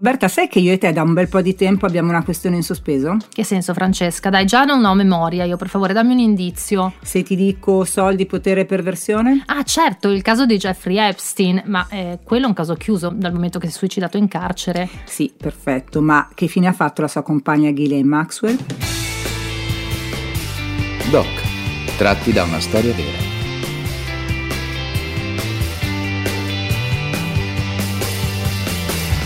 Berta, sai che io e te da un bel po' di tempo abbiamo una questione in sospeso? Che senso, Francesca? Dai, già non ho memoria, io per favore dammi un indizio. Se ti dico soldi, potere e perversione? Ah, certo, il caso di Jeffrey Epstein, ma eh, quello è un caso chiuso dal momento che si è suicidato in carcere. Sì, perfetto, ma che fine ha fatto la sua compagna Ghislaine Maxwell? Doc, tratti da una storia vera.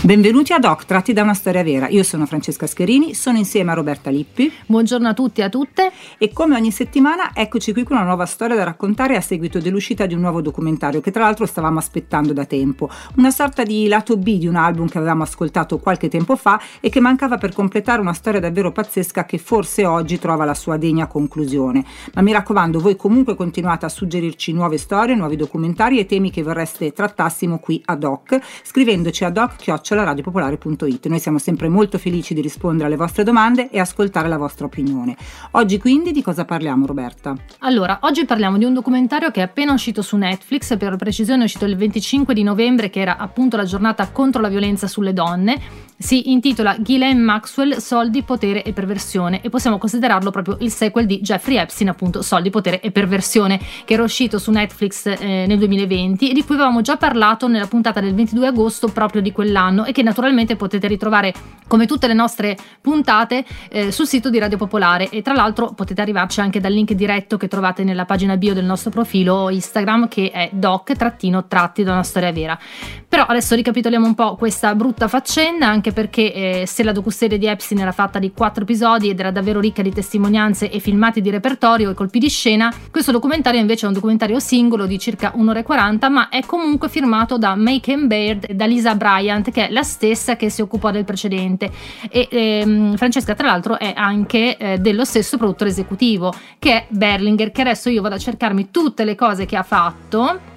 Benvenuti a Doc, tratti da una storia vera. Io sono Francesca Scherini, sono insieme a Roberta Lippi. Buongiorno a tutti e a tutte. E come ogni settimana, eccoci qui con una nuova storia da raccontare a seguito dell'uscita di un nuovo documentario che tra l'altro stavamo aspettando da tempo. Una sorta di lato B di un album che avevamo ascoltato qualche tempo fa e che mancava per completare una storia davvero pazzesca che forse oggi trova la sua degna conclusione. Ma mi raccomando, voi comunque continuate a suggerirci nuove storie, nuovi documentari e temi che vorreste trattassimo qui a Doc, scrivendoci a doc radiopopoliare.it. Noi siamo sempre molto felici di rispondere alle vostre domande e ascoltare la vostra opinione. Oggi quindi di cosa parliamo Roberta? Allora, oggi parliamo di un documentario che è appena uscito su Netflix, per precisione è uscito il 25 di novembre che era appunto la giornata contro la violenza sulle donne. Si intitola Ghislaine Maxwell, soldi, potere e perversione e possiamo considerarlo proprio il sequel di Jeffrey Epstein, appunto soldi, potere e perversione, che era uscito su Netflix eh, nel 2020 e di cui avevamo già parlato nella puntata del 22 agosto proprio di quell'anno e che naturalmente potete ritrovare come tutte le nostre puntate eh, sul sito di Radio Popolare e tra l'altro potete arrivarci anche dal link diretto che trovate nella pagina bio del nostro profilo Instagram che è doc-tratti da una storia vera. Però adesso ricapitoliamo un po' questa brutta faccenda anche perché eh, se la docuserie di Epstein era fatta di quattro episodi ed era davvero ricca di testimonianze e filmati di repertorio e colpi di scena, questo documentario invece è un documentario singolo di circa un'ora e 40 ma è comunque firmato da Macon Baird e da Lisa Bryant che è la stessa che si occupò del precedente. E ehm, Francesca tra l'altro è anche eh, dello stesso produttore esecutivo che è Berlinger che adesso io vado a cercarmi tutte le cose che ha fatto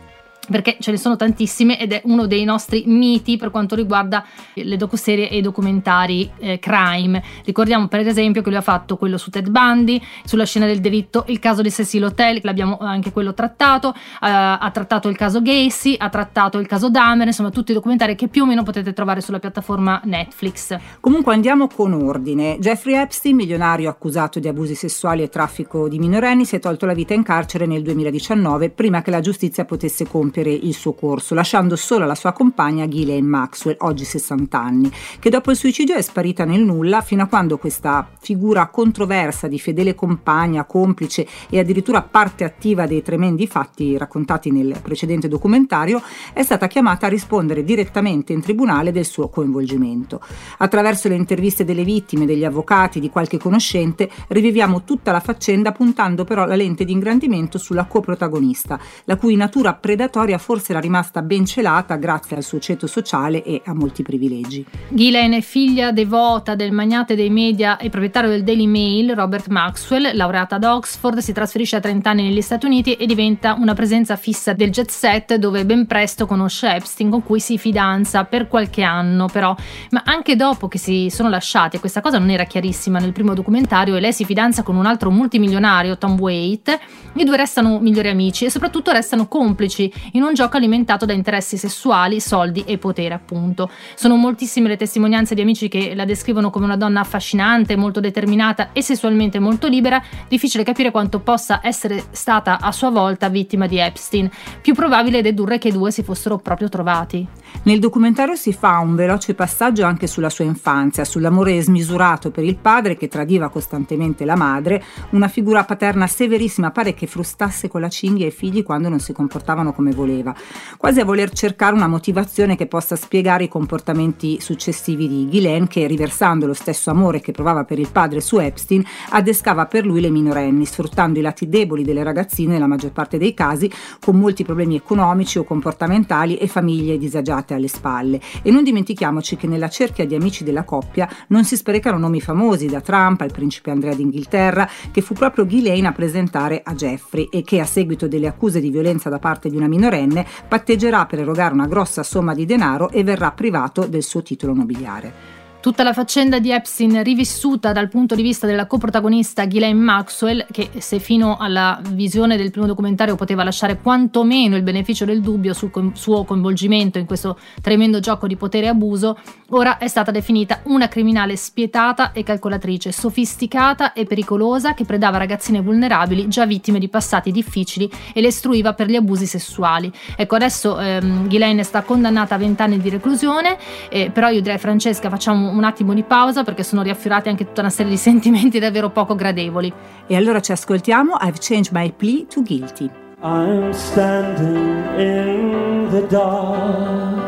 perché ce ne sono tantissime ed è uno dei nostri miti per quanto riguarda le docuserie e i documentari eh, crime. Ricordiamo per esempio che lui ha fatto quello su Ted Bundy, sulla scena del delitto, il caso di Cecil Hotel, l'abbiamo anche quello trattato, eh, ha trattato il caso Gacy, ha trattato il caso Dahmer, insomma tutti i documentari che più o meno potete trovare sulla piattaforma Netflix. Comunque andiamo con ordine. Jeffrey Epstein, milionario accusato di abusi sessuali e traffico di minorenni, si è tolto la vita in carcere nel 2019 prima che la giustizia potesse compiere compiere il suo corso, lasciando sola la sua compagna Ghislaine Maxwell, oggi 60 anni, che dopo il suicidio è sparita nel nulla fino a quando questa figura controversa di fedele compagna, complice e addirittura parte attiva dei tremendi fatti raccontati nel precedente documentario è stata chiamata a rispondere direttamente in tribunale del suo coinvolgimento. Attraverso le interviste delle vittime, degli avvocati, di qualche conoscente, riviviamo tutta la faccenda puntando però la lente di ingrandimento sulla coprotagonista, la cui natura predatoria storia forse era rimasta ben celata grazie al suo ceto sociale e a molti privilegi. Ghislaine è figlia devota del magnate dei media e proprietario del Daily Mail, Robert Maxwell, laureata ad Oxford, si trasferisce a 30 anni negli Stati Uniti e diventa una presenza fissa del jet set dove ben presto conosce Epstein con cui si fidanza per qualche anno però, ma anche dopo che si sono lasciati, questa cosa non era chiarissima nel primo documentario e lei si fidanza con un altro multimilionario, Tom Waite, i due restano migliori amici e soprattutto restano complici in un gioco alimentato da interessi sessuali, soldi e potere, appunto. Sono moltissime le testimonianze di amici che la descrivono come una donna affascinante, molto determinata e sessualmente molto libera, difficile capire quanto possa essere stata a sua volta vittima di Epstein. Più probabile dedurre che i due si fossero proprio trovati. Nel documentario si fa un veloce passaggio anche sulla sua infanzia, sull'amore smisurato per il padre che tradiva costantemente la madre, una figura paterna severissima, pare che frustasse con la cinghia i figli quando non si comportavano come voleva, quasi a voler cercare una motivazione che possa spiegare i comportamenti successivi di Ghislaine che, riversando lo stesso amore che provava per il padre su Epstein, adescava per lui le minorenni, sfruttando i lati deboli delle ragazzine nella maggior parte dei casi, con molti problemi economici o comportamentali e famiglie disagiate alle spalle. E non dimentichiamoci che nella cerchia di amici della coppia non si sprecano nomi famosi, da Trump al principe Andrea d'Inghilterra, che fu proprio Ghislaine a presentare a Jeffrey e che a seguito delle accuse di violenza da parte di una minorenne patteggerà per erogare una grossa somma di denaro e verrà privato del suo titolo nobiliare. Tutta la faccenda di Epstein rivissuta dal punto di vista della coprotagonista Ghislaine Maxwell, che se fino alla visione del primo documentario poteva lasciare quantomeno il beneficio del dubbio sul co- suo coinvolgimento in questo tremendo gioco di potere e abuso, ora è stata definita una criminale spietata e calcolatrice, sofisticata e pericolosa che predava ragazzine vulnerabili già vittime di passati difficili e le istruiva per gli abusi sessuali. Ecco, adesso ehm, Ghislaine è stata condannata a 20 anni di reclusione, eh, però io direi Francesca facciamo un attimo di pausa perché sono riaffiorati anche tutta una serie di sentimenti davvero poco gradevoli. E allora ci ascoltiamo I've changed my plea to guilty. I'm standing in the dark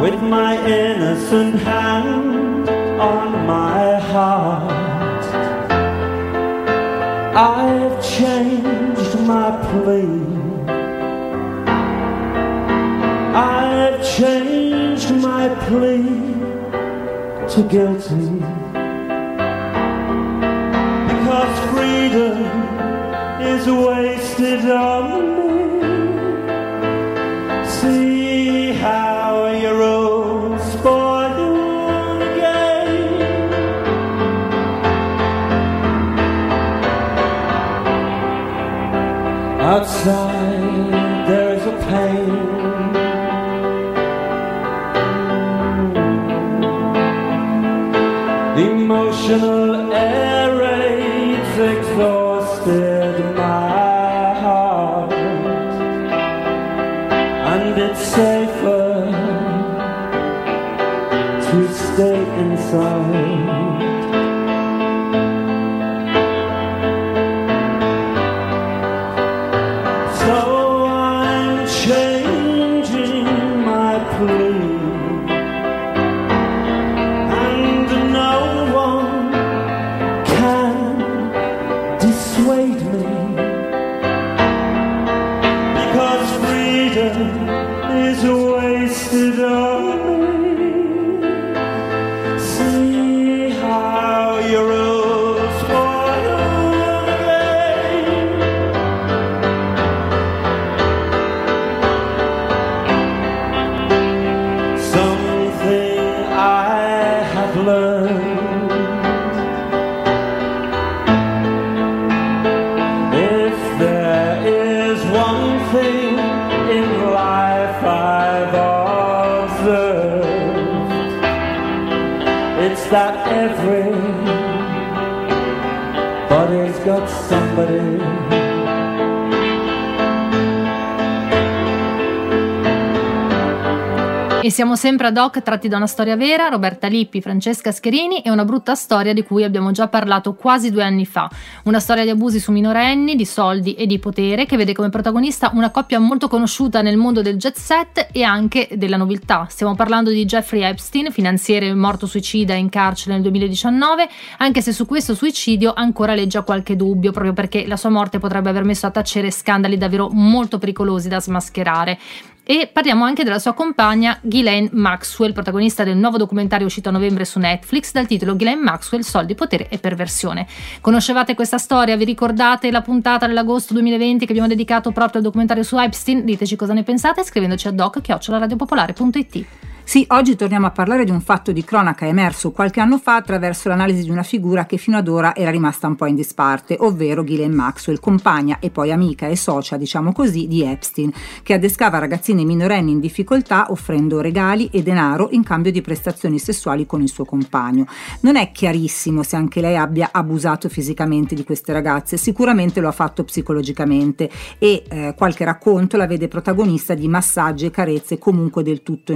With my innocent hand on my heart I've changed my plea plead to guilty because freedom is wasted on me. See how you're spoil the again. outside. Exhausted my siamo sempre ad hoc tratti da una storia vera, Roberta Lippi, Francesca Scherini e una brutta storia di cui abbiamo già parlato quasi due anni fa. Una storia di abusi su minorenni, di soldi e di potere che vede come protagonista una coppia molto conosciuta nel mondo del jet set e anche della nobiltà. Stiamo parlando di Jeffrey Epstein, finanziere morto suicida in carcere nel 2019, anche se su questo suicidio ancora leggia qualche dubbio, proprio perché la sua morte potrebbe aver messo a tacere scandali davvero molto pericolosi da smascherare. E parliamo anche della sua compagna Ghislaine Maxwell, protagonista del nuovo documentario uscito a novembre su Netflix dal titolo Ghislaine Maxwell, soldi, potere e perversione. Conoscevate questa storia? Vi ricordate la puntata dell'agosto 2020 che abbiamo dedicato proprio al documentario su Epstein? Diteci cosa ne pensate scrivendoci a doc.radiopopolare.it. Sì, oggi torniamo a parlare di un fatto di cronaca emerso qualche anno fa attraverso l'analisi di una figura che fino ad ora era rimasta un po' in disparte, ovvero Ghislaine Maxwell, compagna e poi amica e socia, diciamo così, di Epstein, che adescava ragazzine minorenni in difficoltà offrendo regali e denaro in cambio di prestazioni sessuali con il suo compagno. Non è chiarissimo se anche lei abbia abusato fisicamente di queste ragazze, sicuramente lo ha fatto psicologicamente e eh, qualche racconto la vede protagonista di massaggi e carezze comunque del tutto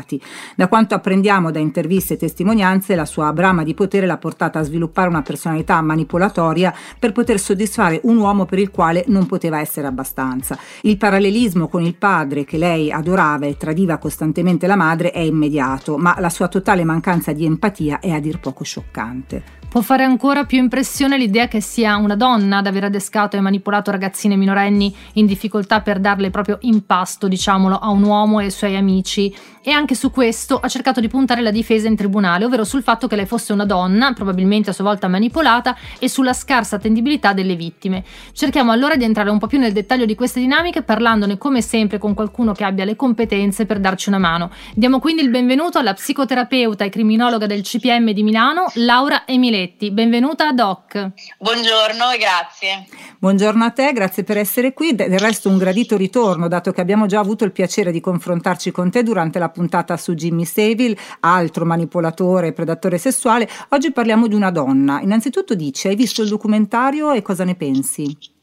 inappropriati. Da quanto apprendiamo da interviste e testimonianze, la sua brama di potere l'ha portata a sviluppare una personalità manipolatoria per poter soddisfare un uomo per il quale non poteva essere abbastanza. Il parallelismo con il padre che lei adorava e tradiva costantemente la madre è immediato, ma la sua totale mancanza di empatia è a dir poco scioccante. Può fare ancora più impressione l'idea che sia una donna ad aver adescato e manipolato ragazzine minorenni in difficoltà per darle proprio in pasto, diciamolo, a un uomo e ai suoi amici e anche su questo ha cercato di puntare la difesa in tribunale, ovvero sul fatto che lei fosse una donna, probabilmente a sua volta manipolata, e sulla scarsa attendibilità delle vittime. Cerchiamo allora di entrare un po' più nel dettaglio di queste dinamiche, parlandone come sempre con qualcuno che abbia le competenze per darci una mano. Diamo quindi il benvenuto alla psicoterapeuta e criminologa del CPM di Milano, Laura Emiletti. Benvenuta a Doc. Buongiorno e grazie. Buongiorno a te, grazie per essere qui. Del resto un gradito ritorno, dato che abbiamo già avuto il piacere di confrontarci con te durante la puntata su Jimmy Savile, altro manipolatore e predatore sessuale. Oggi parliamo di una donna. Innanzitutto dici, hai visto il documentario e cosa ne pensi?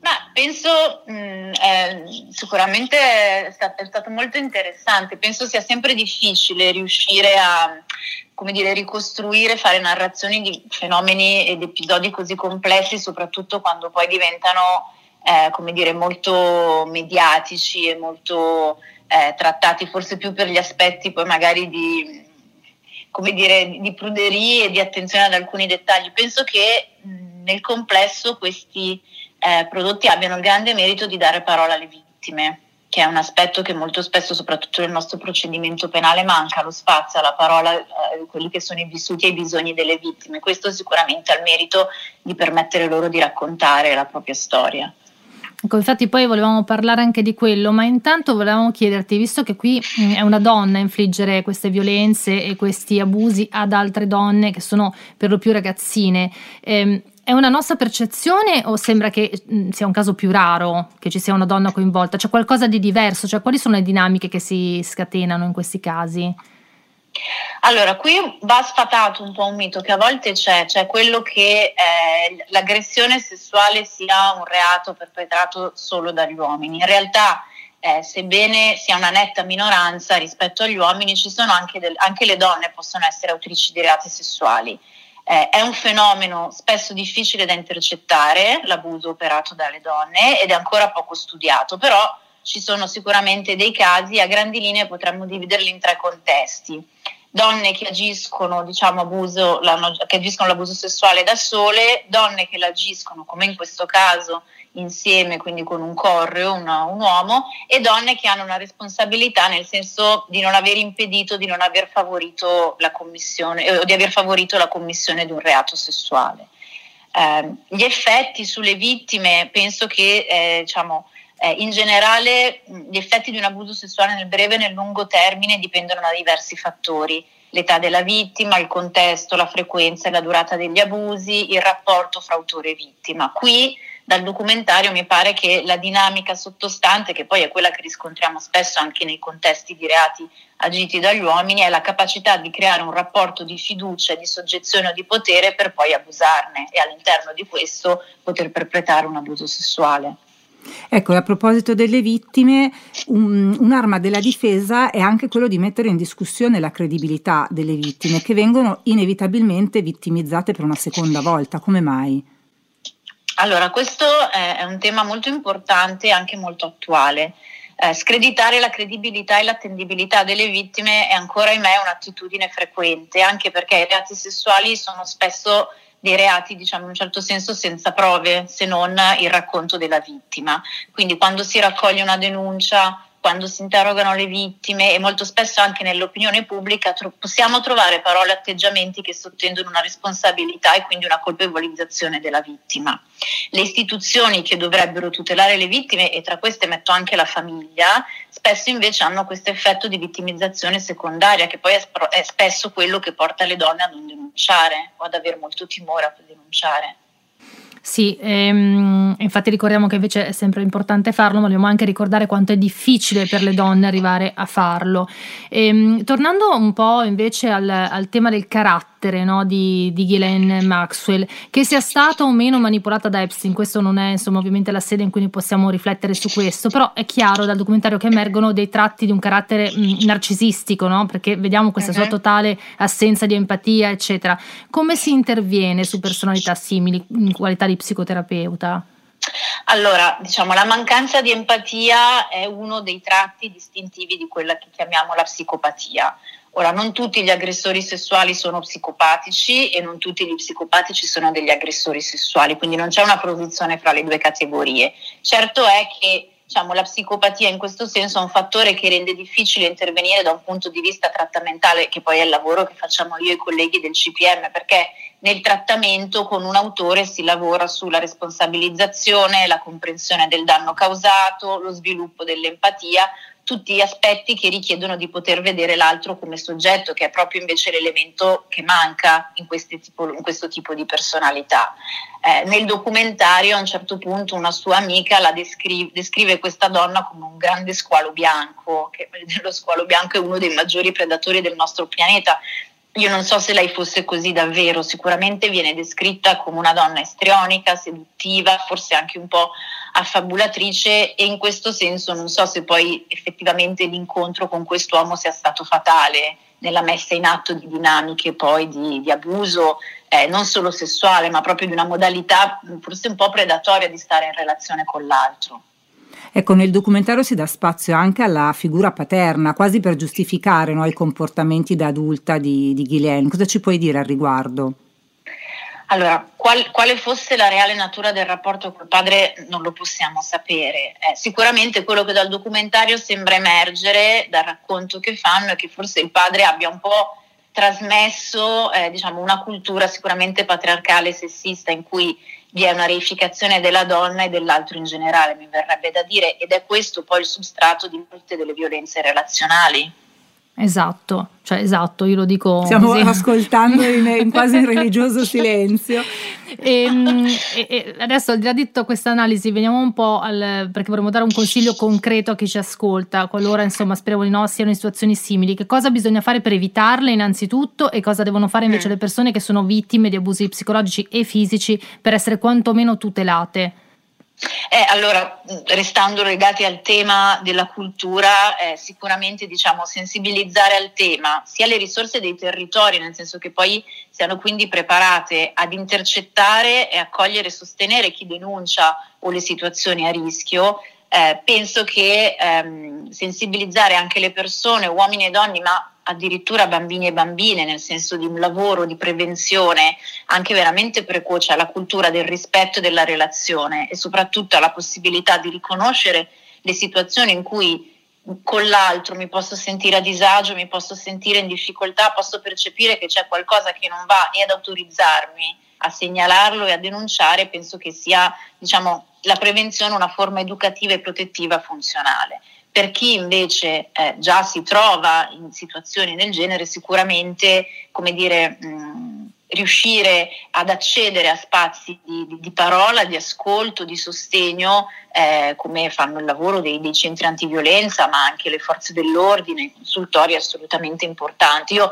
Ma penso mh, mm, eh, sicuramente è stato, è stato, molto interessante, penso sia sempre difficile riuscire a dire, ricostruire, fare narrazioni di fenomeni ed episodi così complessi, soprattutto quando poi diventano eh, come dire, molto mediatici e molto eh, trattati forse più per gli aspetti poi magari di, come dire, di pruderia e di attenzione ad alcuni dettagli. Penso che nel complesso questi eh, prodotti abbiano il grande merito di dare parola alle vittime, che è un aspetto che molto spesso, soprattutto nel nostro procedimento penale, manca, lo spazio alla parola, eh, quelli che sono i vissuti e i bisogni delle vittime. Questo sicuramente ha il merito di permettere loro di raccontare la propria storia. Ecco, infatti poi volevamo parlare anche di quello, ma intanto volevamo chiederti, visto che qui mm, è una donna a infliggere queste violenze e questi abusi ad altre donne che sono per lo più ragazzine, ehm, è una nostra percezione o sembra che mm, sia un caso più raro che ci sia una donna coinvolta? C'è qualcosa di diverso? Cioè, quali sono le dinamiche che si scatenano in questi casi? Allora, qui va sfatato un po' un mito che a volte c'è, cioè quello che eh, l'aggressione sessuale sia un reato perpetrato solo dagli uomini. In realtà, eh, sebbene sia una netta minoranza rispetto agli uomini, anche, del, anche le donne possono essere autrici di reati sessuali. Eh, è un fenomeno spesso difficile da intercettare, l'abuso operato dalle donne, ed è ancora poco studiato, però ci sono sicuramente dei casi, a grandi linee potremmo dividerli in tre contesti. Donne che agiscono, diciamo, abuso, che agiscono l'abuso sessuale da sole, donne che l'agiscono, come in questo caso, insieme, quindi con un correo, una, un uomo, e donne che hanno una responsabilità nel senso di non aver impedito, di non aver favorito la commissione eh, o di aver favorito la commissione di un reato sessuale. Eh, gli effetti sulle vittime, penso che eh, diciamo, eh, in generale gli effetti di un abuso sessuale nel breve e nel lungo termine dipendono da diversi fattori l'età della vittima, il contesto, la frequenza e la durata degli abusi, il rapporto fra autore e vittima. Qui dal documentario mi pare che la dinamica sottostante, che poi è quella che riscontriamo spesso anche nei contesti di reati agiti dagli uomini, è la capacità di creare un rapporto di fiducia, di soggezione o di potere per poi abusarne e all'interno di questo poter perpetrare un abuso sessuale. Ecco, a proposito delle vittime, un, un'arma della difesa è anche quello di mettere in discussione la credibilità delle vittime che vengono inevitabilmente vittimizzate per una seconda volta. Come mai? Allora, questo è un tema molto importante e anche molto attuale. Eh, screditare la credibilità e l'attendibilità delle vittime è ancora, me un'attitudine frequente, anche perché i reati sessuali sono spesso dei reati, diciamo in un certo senso, senza prove, se non il racconto della vittima. Quindi quando si raccoglie una denuncia quando si interrogano le vittime e molto spesso anche nell'opinione pubblica tro- possiamo trovare parole e atteggiamenti che sottendono una responsabilità e quindi una colpevolizzazione della vittima. Le istituzioni che dovrebbero tutelare le vittime, e tra queste metto anche la famiglia, spesso invece hanno questo effetto di vittimizzazione secondaria, che poi è, sp- è spesso quello che porta le donne a non denunciare o ad avere molto timore a denunciare. Sì, ehm, infatti ricordiamo che invece è sempre importante farlo, ma dobbiamo anche ricordare quanto è difficile per le donne arrivare a farlo. Ehm, tornando un po' invece al, al tema del carattere, carattere no, di, di Ghislaine Maxwell, che sia stata o meno manipolata da Epstein, questo non è insomma ovviamente la sede in cui possiamo riflettere su questo, però è chiaro dal documentario che emergono dei tratti di un carattere mh, narcisistico, no? perché vediamo questa uh-huh. sua totale assenza di empatia, eccetera. Come si interviene su personalità simili in qualità di psicoterapeuta? Allora, diciamo, la mancanza di empatia è uno dei tratti distintivi di quella che chiamiamo la psicopatia. Ora, non tutti gli aggressori sessuali sono psicopatici e non tutti gli psicopatici sono degli aggressori sessuali, quindi non c'è una posizione fra le due categorie. Certo è che diciamo, la psicopatia in questo senso è un fattore che rende difficile intervenire da un punto di vista trattamentale, che poi è il lavoro che facciamo io e i colleghi del CPM, perché nel trattamento con un autore si lavora sulla responsabilizzazione, la comprensione del danno causato, lo sviluppo dell'empatia, tutti aspetti che richiedono di poter vedere l'altro come soggetto, che è proprio invece l'elemento che manca in, tipo, in questo tipo di personalità. Eh, nel documentario a un certo punto una sua amica la descrive, descrive questa donna come un grande squalo bianco, che lo squalo bianco è uno dei maggiori predatori del nostro pianeta, io non so se lei fosse così davvero, sicuramente viene descritta come una donna estrionica, seduttiva, forse anche un po' affabulatrice e in questo senso non so se poi effettivamente l'incontro con quest'uomo sia stato fatale nella messa in atto di dinamiche poi di, di abuso eh, non solo sessuale ma proprio di una modalità forse un po' predatoria di stare in relazione con l'altro. Ecco, nel documentario si dà spazio anche alla figura paterna, quasi per giustificare no, i comportamenti da adulta di, di Ghislaine. Cosa ci puoi dire al riguardo? Allora, qual, quale fosse la reale natura del rapporto col padre non lo possiamo sapere. Eh, sicuramente quello che dal documentario sembra emergere dal racconto che fanno è che forse il padre abbia un po' trasmesso eh, diciamo, una cultura sicuramente patriarcale e sessista in cui vi è una reificazione della donna e dell'altro in generale, mi verrebbe da dire, ed è questo poi il substrato di molte delle violenze relazionali. Esatto, cioè esatto, io lo dico. Stiamo così. ascoltando in, in, quasi in religioso silenzio. E, ehm, e, e, adesso, al di là di tutta questa analisi, veniamo un po' al. perché vorremmo dare un consiglio concreto a chi ci ascolta, qualora insomma speriamo di no siano in situazioni simili. Che cosa bisogna fare per evitarle innanzitutto e cosa devono fare invece mm. le persone che sono vittime di abusi psicologici e fisici per essere quantomeno tutelate? Eh, allora, restando legati al tema della cultura, eh, sicuramente diciamo, sensibilizzare al tema sia le risorse dei territori, nel senso che poi siano quindi preparate ad intercettare e accogliere e sostenere chi denuncia o le situazioni a rischio. Eh, penso che ehm, sensibilizzare anche le persone, uomini e donne, ma addirittura bambini e bambine, nel senso di un lavoro di prevenzione anche veramente precoce alla cultura del rispetto della relazione e soprattutto alla possibilità di riconoscere le situazioni in cui con l'altro mi posso sentire a disagio, mi posso sentire in difficoltà, posso percepire che c'è qualcosa che non va e ad autorizzarmi a segnalarlo e a denunciare, penso che sia diciamo, la prevenzione una forma educativa e protettiva funzionale. Per chi invece eh, già si trova in situazioni del genere, sicuramente, come dire, mh, riuscire ad accedere a spazi di, di, parola, di ascolto, di sostegno, eh, come fanno il lavoro dei, dei, centri antiviolenza, ma anche le forze dell'ordine, i consultori assolutamente importanti. Io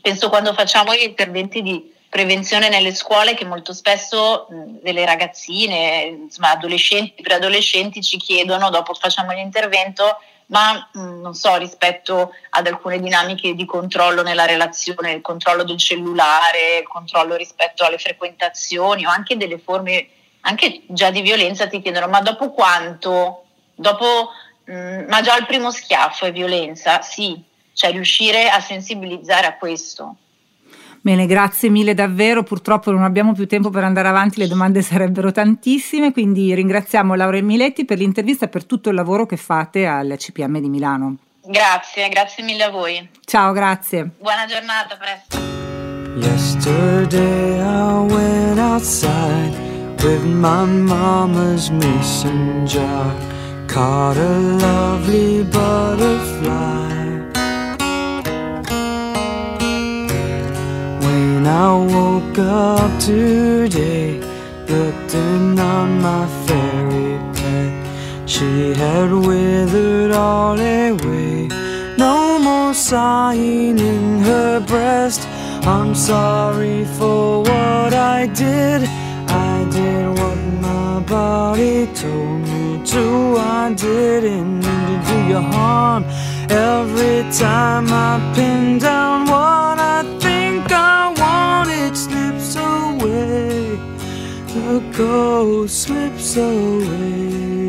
penso quando facciamo gli interventi di prevenzione nelle scuole che molto spesso delle ragazzine, insomma adolescenti, preadolescenti ci chiedono, dopo facciamo l'intervento, ma mh, non so, rispetto ad alcune dinamiche di controllo nella relazione, il controllo del cellulare, il controllo rispetto alle frequentazioni o anche delle forme, anche già di violenza, ti chiedono ma dopo quanto? Dopo, mh, ma già il primo schiaffo è violenza? Sì, cioè riuscire a sensibilizzare a questo. Bene, grazie mille davvero. Purtroppo non abbiamo più tempo per andare avanti, le domande sarebbero tantissime, quindi ringraziamo Laura Miletti per l'intervista e per tutto il lavoro che fate al CPM di Milano. Grazie, grazie mille a voi. Ciao, grazie. Buona giornata, presto. Yesterday I went outside with my mama's mason jar, caught a lovely butterfly. I woke up today, looking on my fairy pet. She had withered all away, no more sighing in her breast. I'm sorry for what I did. I did what my body told me to. I didn't mean to do you harm. Every time I pin down ghost slips away.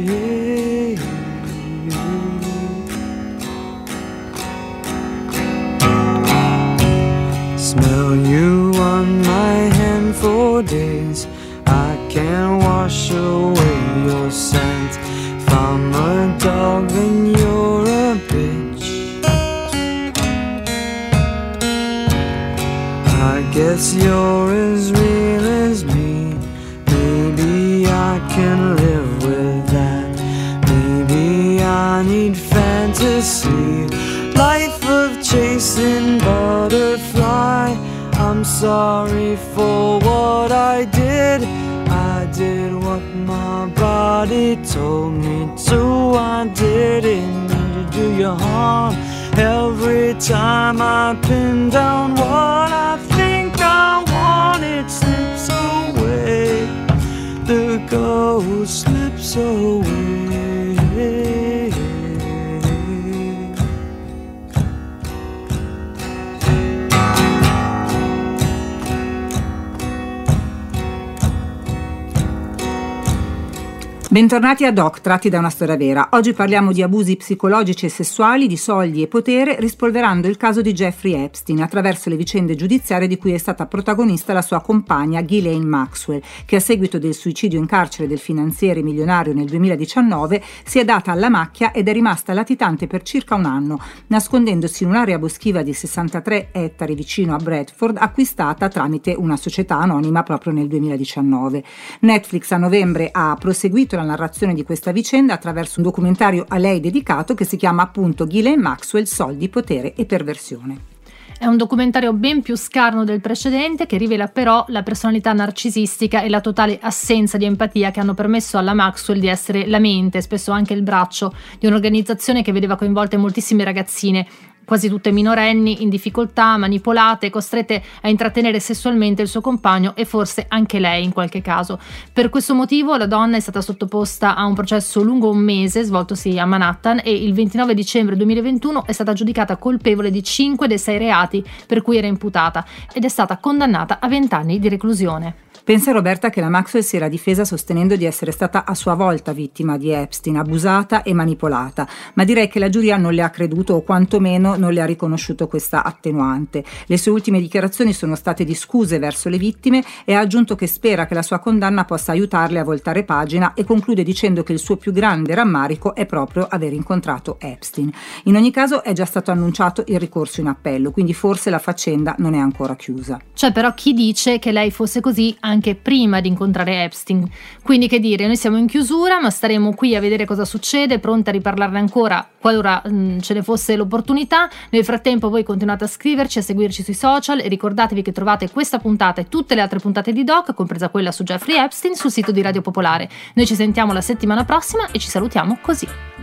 Every time I pin down what I think I want, it slips away. The ghost slips away. Bentornati a Doc, tratti da una storia vera. Oggi parliamo di abusi psicologici e sessuali, di soldi e potere, rispolverando il caso di Jeffrey Epstein attraverso le vicende giudiziarie di cui è stata protagonista la sua compagna Ghislaine Maxwell, che a seguito del suicidio in carcere del finanziere milionario nel 2019 si è data alla macchia ed è rimasta latitante per circa un anno, nascondendosi in un'area boschiva di 63 ettari vicino a Bradford, acquistata tramite una società anonima proprio nel 2019. Netflix a novembre ha proseguito la narrazione di questa vicenda attraverso un documentario a lei dedicato che si chiama appunto Ghislaine Maxwell, soldi, potere e perversione. È un documentario ben più scarno del precedente che rivela però la personalità narcisistica e la totale assenza di empatia che hanno permesso alla Maxwell di essere la mente, spesso anche il braccio, di un'organizzazione che vedeva coinvolte moltissime ragazzine quasi tutte minorenni, in difficoltà, manipolate, costrette a intrattenere sessualmente il suo compagno e forse anche lei in qualche caso. Per questo motivo la donna è stata sottoposta a un processo lungo un mese svoltosi a Manhattan e il 29 dicembre 2021 è stata giudicata colpevole di 5 dei 6 reati per cui era imputata ed è stata condannata a 20 anni di reclusione. Pensa Roberta che la Maxwell si era difesa sostenendo di essere stata a sua volta vittima di Epstein, abusata e manipolata, ma direi che la giuria non le ha creduto o quantomeno non le ha riconosciuto questa attenuante. Le sue ultime dichiarazioni sono state di scuse verso le vittime e ha aggiunto che spera che la sua condanna possa aiutarle a voltare pagina e conclude dicendo che il suo più grande rammarico è proprio aver incontrato Epstein. In ogni caso è già stato annunciato il ricorso in appello, quindi forse la faccenda non è ancora chiusa. C'è però chi dice che lei fosse così anche anche prima di incontrare Epstein. Quindi che dire, noi siamo in chiusura, ma staremo qui a vedere cosa succede, pronti a riparlarne ancora qualora mh, mm, ce ne fosse l'opportunità. Nel frattempo voi continuate a scriverci, a seguirci sui social e ricordatevi che trovate questa puntata e tutte le altre puntate di Doc, compresa quella su Jeffrey Epstein, sul sito di Radio Popolare. Noi ci sentiamo la settimana prossima e ci salutiamo così.